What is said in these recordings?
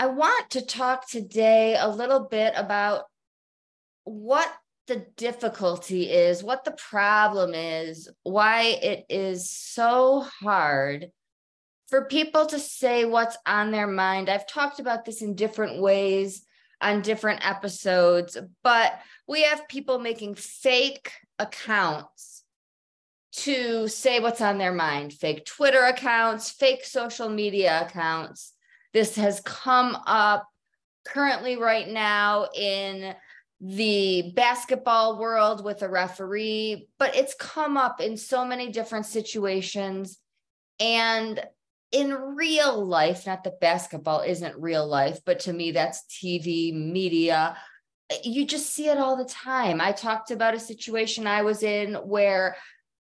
I want to talk today a little bit about what the difficulty is, what the problem is, why it is so hard for people to say what's on their mind. I've talked about this in different ways on different episodes, but we have people making fake accounts to say what's on their mind fake Twitter accounts, fake social media accounts this has come up currently right now in the basketball world with a referee, but it's come up in so many different situations. And in real life, not that basketball isn't real life, but to me, that's TV, media. You just see it all the time. I talked about a situation I was in where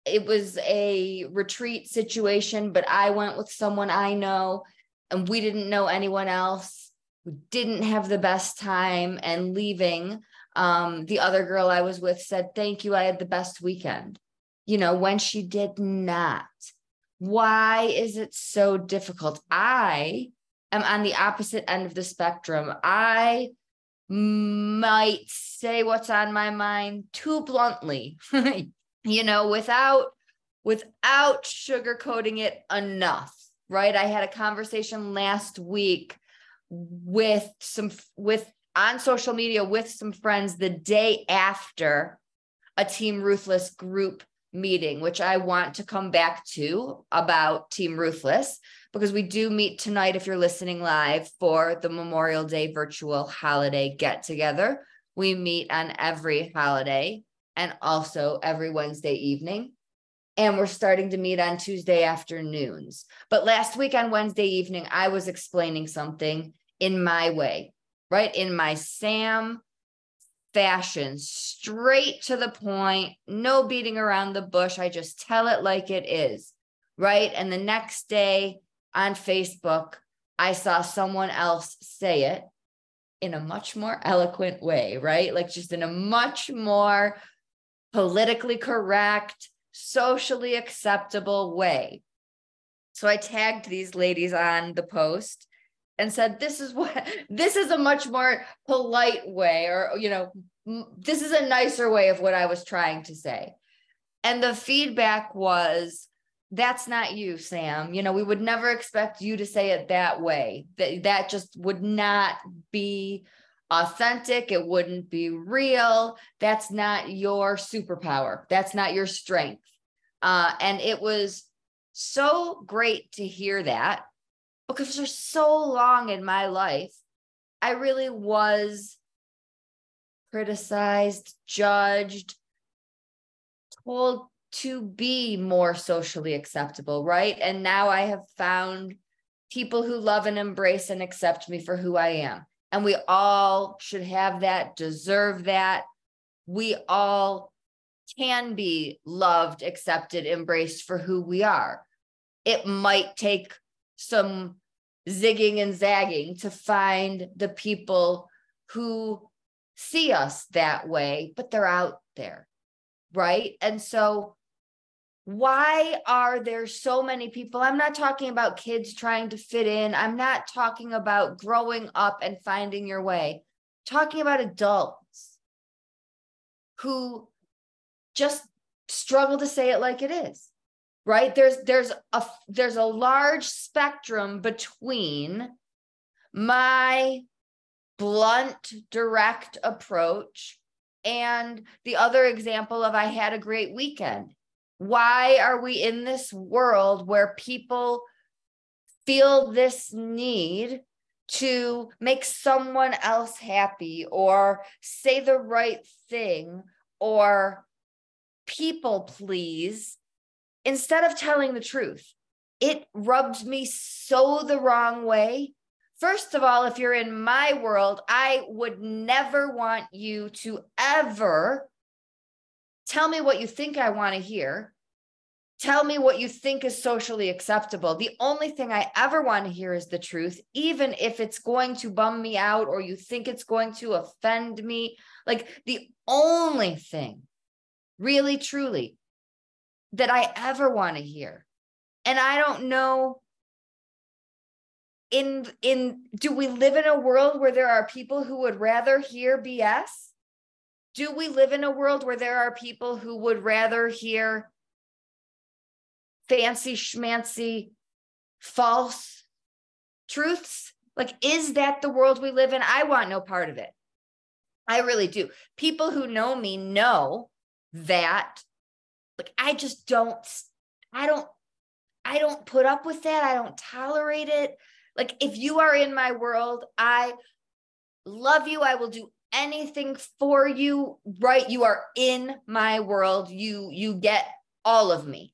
it was a retreat situation, but I went with someone I know and we didn't know anyone else. We didn't have the best time and leaving. Um, the other girl I was with said, Thank you. I had the best weekend. You know, when she did not. Why is it so difficult? I am on the opposite end of the spectrum. I might say what's on my mind too bluntly, you know, without without sugarcoating it enough right? I had a conversation last week with some with on social media with some friends the day after a team ruthless group meeting which i want to come back to about team ruthless because we do meet tonight if you're listening live for the memorial day virtual holiday get together we meet on every holiday and also every wednesday evening and we're starting to meet on Tuesday afternoons. But last week on Wednesday evening, I was explaining something in my way, right? In my Sam fashion, straight to the point, no beating around the bush. I just tell it like it is, right? And the next day on Facebook, I saw someone else say it in a much more eloquent way, right? Like just in a much more politically correct, socially acceptable way. So I tagged these ladies on the post and said, this is what, this is a much more polite way, or, you know, this is a nicer way of what I was trying to say. And the feedback was, that's not you, Sam. You know, we would never expect you to say it that way. That that just would not be authentic. It wouldn't be real. That's not your superpower. That's not your strength. Uh, and it was so great to hear that because for so long in my life, I really was criticized, judged, told to be more socially acceptable, right? And now I have found people who love and embrace and accept me for who I am. And we all should have that, deserve that. We all can be loved, accepted, embraced for who we are. It might take some zigging and zagging to find the people who see us that way, but they're out there. Right. And so why are there so many people? I'm not talking about kids trying to fit in. I'm not talking about growing up and finding your way. I'm talking about adults who just struggle to say it like it is. Right? There's there's a there's a large spectrum between my blunt direct approach and the other example of I had a great weekend why are we in this world where people feel this need to make someone else happy or say the right thing or people please instead of telling the truth? It rubbed me so the wrong way First of all, if you're in my world, I would never want you to ever tell me what you think I want to hear. Tell me what you think is socially acceptable. The only thing I ever want to hear is the truth, even if it's going to bum me out or you think it's going to offend me. Like the only thing, really, truly, that I ever want to hear. And I don't know in in do we live in a world where there are people who would rather hear BS? Do we live in a world where there are people who would rather hear fancy schmancy false truths? Like, is that the world we live in? I want no part of it. I really do. People who know me know that, like, I just don't, I don't, I don't put up with that. I don't tolerate it. Like, if you are in my world, I love you. I will do anything for you. Right. You are in my world. You, you get all of me.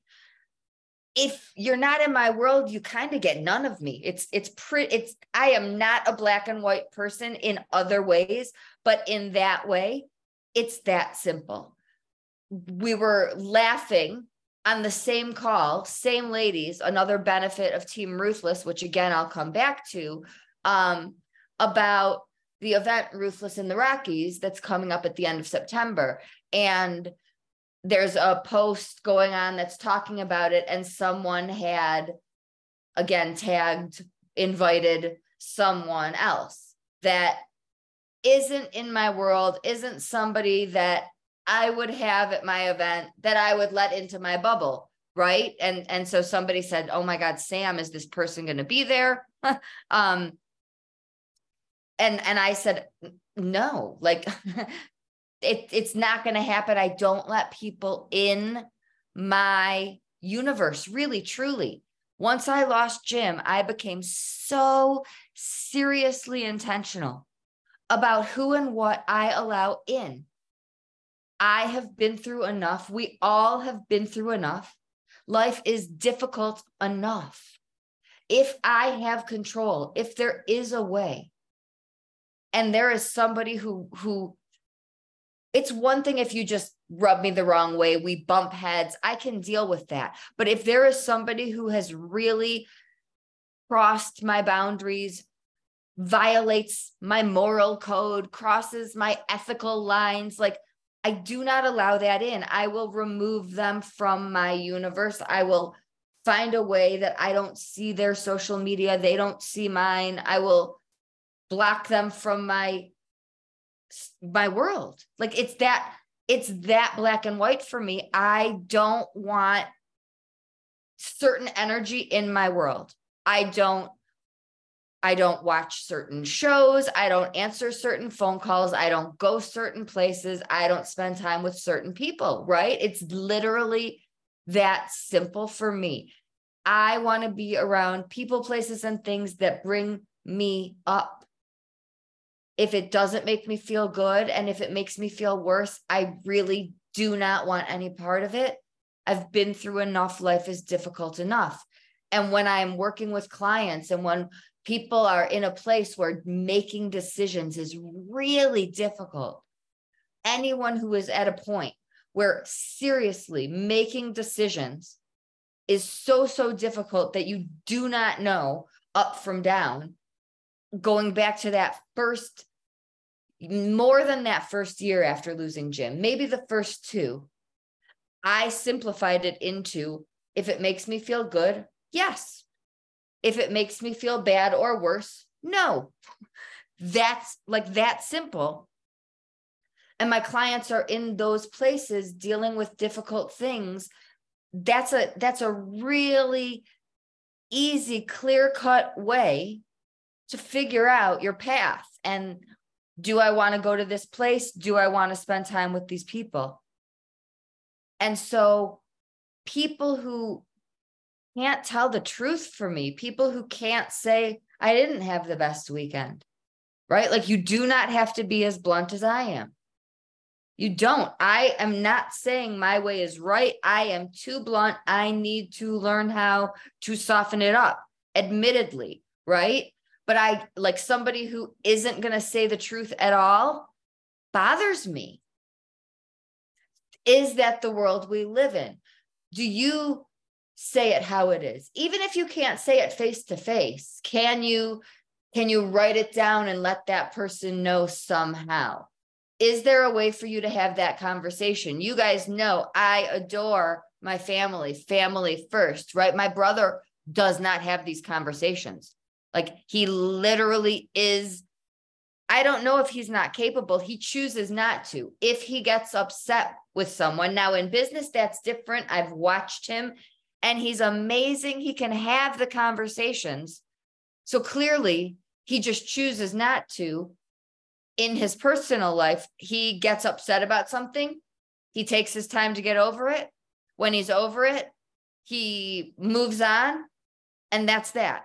If you're not in my world, you kind of get none of me. It's, it's pretty, it's, I am not a black and white person in other ways, but in that way, it's that simple. We were laughing on the same call, same ladies, another benefit of Team Ruthless, which again I'll come back to, um, about the event Ruthless in the Rockies that's coming up at the end of September. And there's a post going on that's talking about it, and someone had again tagged, invited someone else that isn't in my world, isn't somebody that I would have at my event that I would let into my bubble, right? And and so somebody said, "Oh my God, Sam, is this person going to be there?" um, and and I said, "No, like it, it's not going to happen. I don't let people in my universe, really, truly." Once I lost Jim, I became so seriously intentional about who and what I allow in I have been through enough. We all have been through enough. Life is difficult enough. If I have control, if there is a way, and there is somebody who who it's one thing if you just rub me the wrong way, we bump heads, I can deal with that. But if there is somebody who has really crossed my boundaries, violates my moral code, crosses my ethical lines, like I do not allow that in. I will remove them from my universe. I will find a way that I don't see their social media, they don't see mine. I will block them from my my world. Like it's that it's that black and white for me. I don't want certain energy in my world. I don't I don't watch certain shows. I don't answer certain phone calls. I don't go certain places. I don't spend time with certain people, right? It's literally that simple for me. I want to be around people, places, and things that bring me up. If it doesn't make me feel good and if it makes me feel worse, I really do not want any part of it. I've been through enough. Life is difficult enough. And when I'm working with clients and when people are in a place where making decisions is really difficult. Anyone who is at a point where seriously making decisions is so, so difficult that you do not know up from down, going back to that first, more than that first year after losing Jim, maybe the first two, I simplified it into if it makes me feel good, yes, if it makes me feel bad or worse, no. That's like that simple. And my clients are in those places dealing with difficult things. That's a that's a really easy clear-cut way to figure out your path and do I want to go to this place? Do I want to spend time with these people? And so people who can't tell the truth for me, people who can't say, I didn't have the best weekend, right? Like you do not have to be as blunt as I am. You don't. I am not saying my way is right. I am too blunt. I need to learn how to soften it up, admittedly, right? But I like somebody who isn't going to say the truth at all bothers me. Is that the world we live in? Do you say it how it is? Even if you can't say it face to face, can you can you write it down and let that person know somehow? Is there a way for you to have that conversation? You guys know I adore my family, family first, right? My brother does not have these conversations. Like he literally is. I don't know if he's not capable. He chooses not to. If he gets upset with someone, now in business, that's different. I've watched him and he's amazing. He can have the conversations. So clearly, he just chooses not to. In his personal life, he gets upset about something. He takes his time to get over it. When he's over it, he moves on. And that's that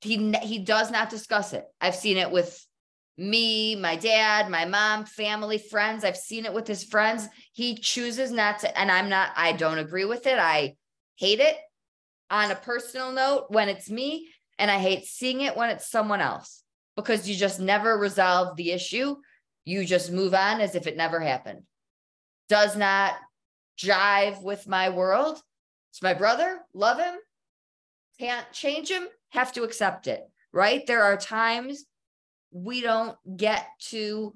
he he does not discuss it. I've seen it with me, my dad, my mom, family, friends. I've seen it with his friends. He chooses not to, and I'm not, I don't agree with it. I hate it on a personal note when it's me, and I hate seeing it when it's someone else because you just never resolve the issue. You just move on as if it never happened. Does not jive with my world. It's my brother, love him, can't change him, have to accept it, right? There are times we don't get to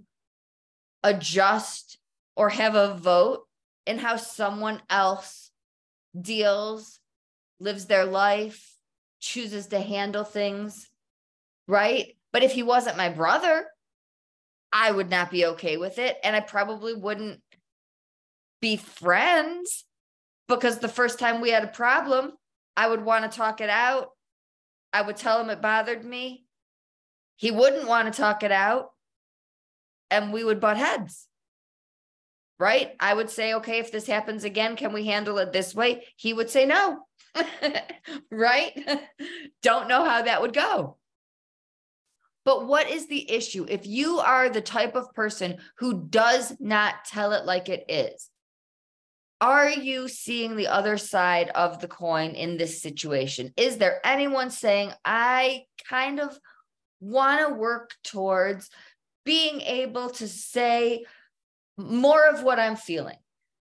adjust or have a vote in how someone else deals, lives their life, chooses to handle things, right? But if he wasn't my brother, I would not be okay with it. And I probably wouldn't be friends because the first time we had a problem, I would want to talk it out. I would tell him it bothered me. He wouldn't want to talk it out. And we would butt heads. Right? I would say, okay, if this happens again, can we handle it this way? He would say no. right? Don't know how that would go. But what is the issue? If you are the type of person who does not tell it like it is, are you seeing the other side of the coin in this situation? Is there anyone saying, I kind of want to work towards being able to say more of what I'm feeling?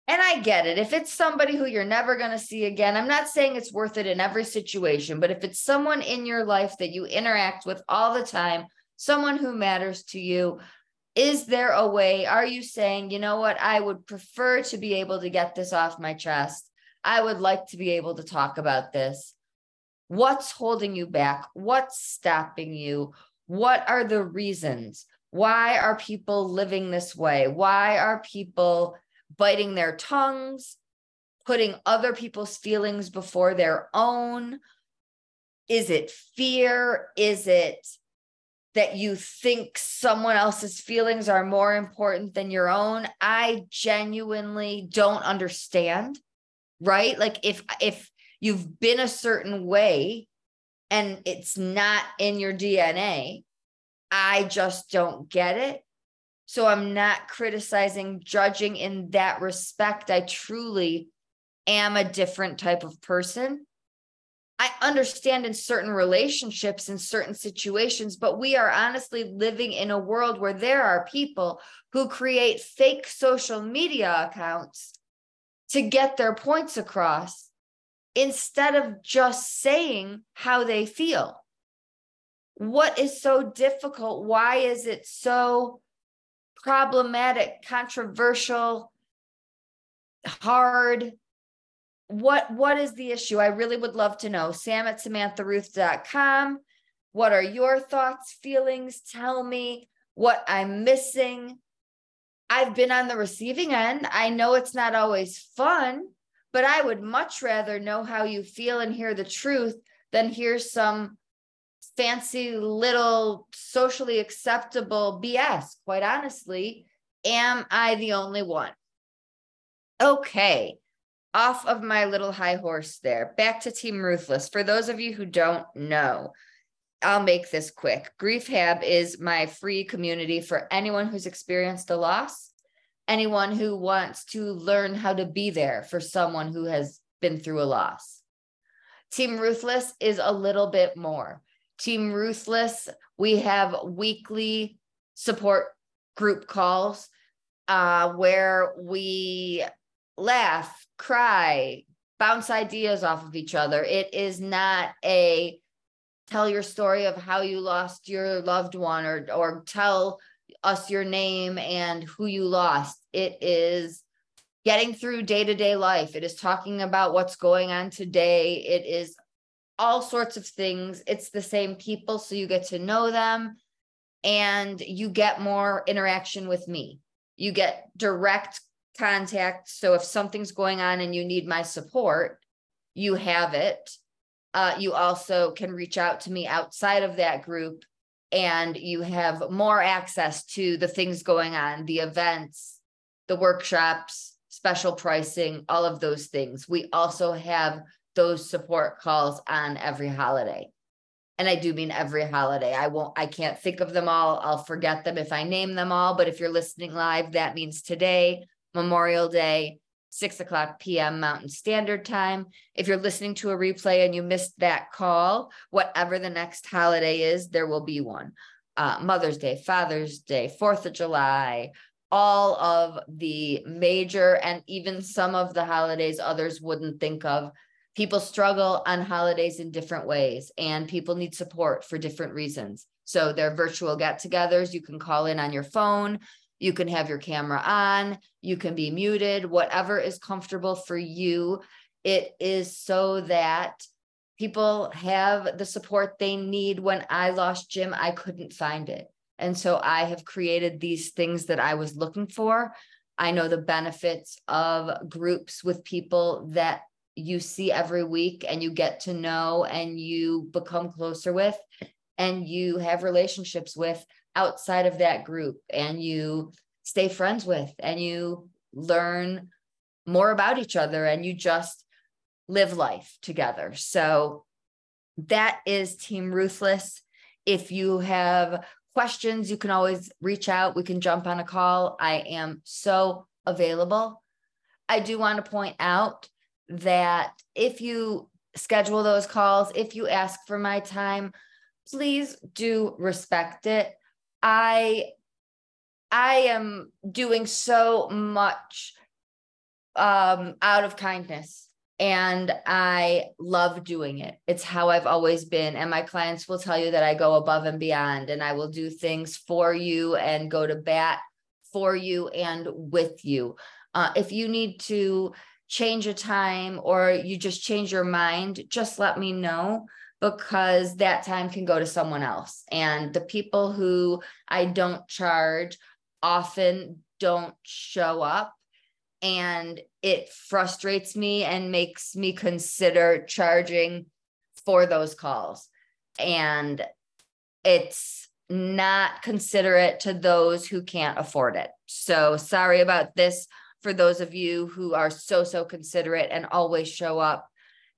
And I get it. If it's somebody who you're never going to see again, I'm not saying it's worth it in every situation, but if it's someone in your life that you interact with all the time, someone who matters to you, is there a way are you saying you know what? I would prefer to be able to get this off my chest. I would like to be able to talk about this. What's holding you back? What's stopping you? What are the reasons? Why are people living this way? Why are people biting their tongues putting other people's feelings before their own? Is it fear? Is it that you think someone else's feelings are more important than your own i genuinely don't understand right? Like if if you've been a certain way and it's not in your dna i just don't get it. So i'm not criticizing judging in that respect. I truly am a different type of person I understand in certain relationships, in certain situations, but we are honestly living in a world where there are people who create fake social media accounts to get their points across instead of just saying how they feel. What is so difficult? Why is it so problematic, controversial, hard? What what is the issue? I really would love to know. Sam at SamanthaRuth.com. What are your thoughts, feelings? Tell me what I'm missing. I've been on the receiving end. I know it's not always fun, but I would much rather know how you feel and hear the truth than hear some fancy little socially acceptable BS. Quite honestly, am I the only one? Okay off of my little high horse there. Back to Team Ruthless. For those of you who don't know, I'll make this quick. Grief Hab is my free community for anyone who's experienced a loss, anyone who wants to learn how to be there for someone who has been through a loss. Team Ruthless is a little bit more. Team Ruthless, we have weekly support group calls uh, where we laugh, cry, bounce ideas off of each other. It is not a tell your story of how you lost your loved one or or tell us your name and who you lost. It is getting through day-to-day life. It is talking about what's going on today. It is all sorts of things. It's the same people so you get to know them and you get more interaction with me. You get direct contact. So if something's going on and you need my support, you have it. Uh, you also can reach out to me outside of that group and you have more access to the things going on, the events, the workshops, special pricing, all of those things. We also have those support calls on every holiday. And I do mean every holiday. I won't, I can't think of them all. I'll forget them if I name them all. But if you're listening live, that means today, Memorial Day, 6 o'clock p.m. Mountain Standard Time. If you're listening to a replay and you missed that call, whatever the next holiday is, there will be one. Uh, Mother's Day, Father's Day, Fourth of July, all of the major and even some of the holidays others wouldn't think of. People struggle on holidays in different ways, and people need support for different reasons. So, they're virtual get togethers. You can call in on your phone. You can have your camera on, you can be muted, whatever is comfortable for you. It is so that people have the support they need. When I lost Jim, I couldn't find it. And so I have created these things that I was looking for. I know the benefits of groups with people that you see every week and you get to know and you become closer with and you have relationships with outside of that group and you stay friends with and you learn more about each other and you just live life together. So that is Team Ruthless. If you have questions, you can always reach out. We can jump on a call. I am so available. I do want to point out that if you schedule those calls, if you ask for my time, please do respect it. I I am doing so much um out of kindness and I love doing it. It's how I've always been and my clients will tell you that I go above and beyond and I will do things for you and go to bat for you and with you. Uh, if you need to change a time or you just change your mind, just let me know because that time can go to someone else. And the people who I don't charge often don't show up. And it frustrates me and makes me consider charging for those calls. And it's not considerate to those who can't afford it. So sorry about this for those of you who are so, so considerate and always show up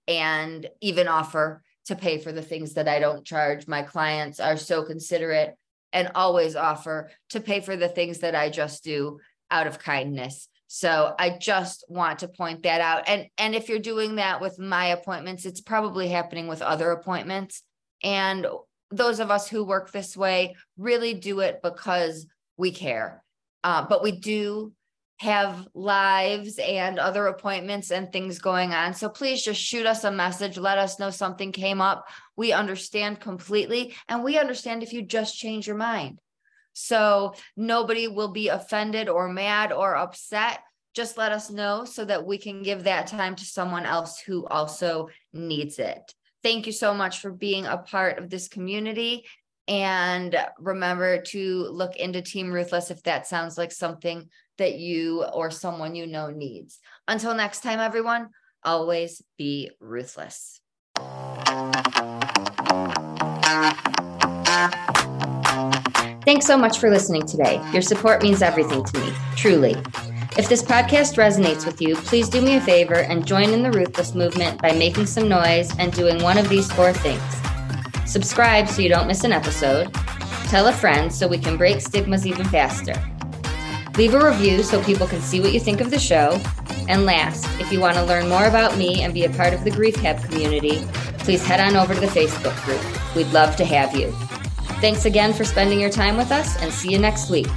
and even offer to pay for the things that I don't charge. My clients are so considerate and always offer to pay for the things that I just do out of kindness. So I just want to point that out. And and if you're doing that with my appointments, it's probably happening with other appointments. And those of us who work this way really do it because we care. Uh, but we do have lives and other appointments and things going on. So please just shoot us a message. Let us know something came up. We understand completely. And we understand if you just change your mind. So nobody will be offended or mad or upset. Just let us know so that we can give that time to someone else who also needs it. Thank you so much for being a part of this community. And remember to look into Team Ruthless if that sounds like something that you or someone you know needs. Until next time, everyone, always be ruthless. Thanks so much for listening today. Your support means everything to me, truly. If this podcast resonates with you, please do me a favor and join in the Ruthless movement by making some noise and doing one of these four things. Subscribe so you don't miss an episode. Tell a friend so we can break stigmas even faster. Leave a review so people can see what you think of the show. And last, if you want to learn more about me and be a part of the Grief Hab community, please head on over to the Facebook group. We'd love to have you. Thanks again for spending your time with us and see you next week.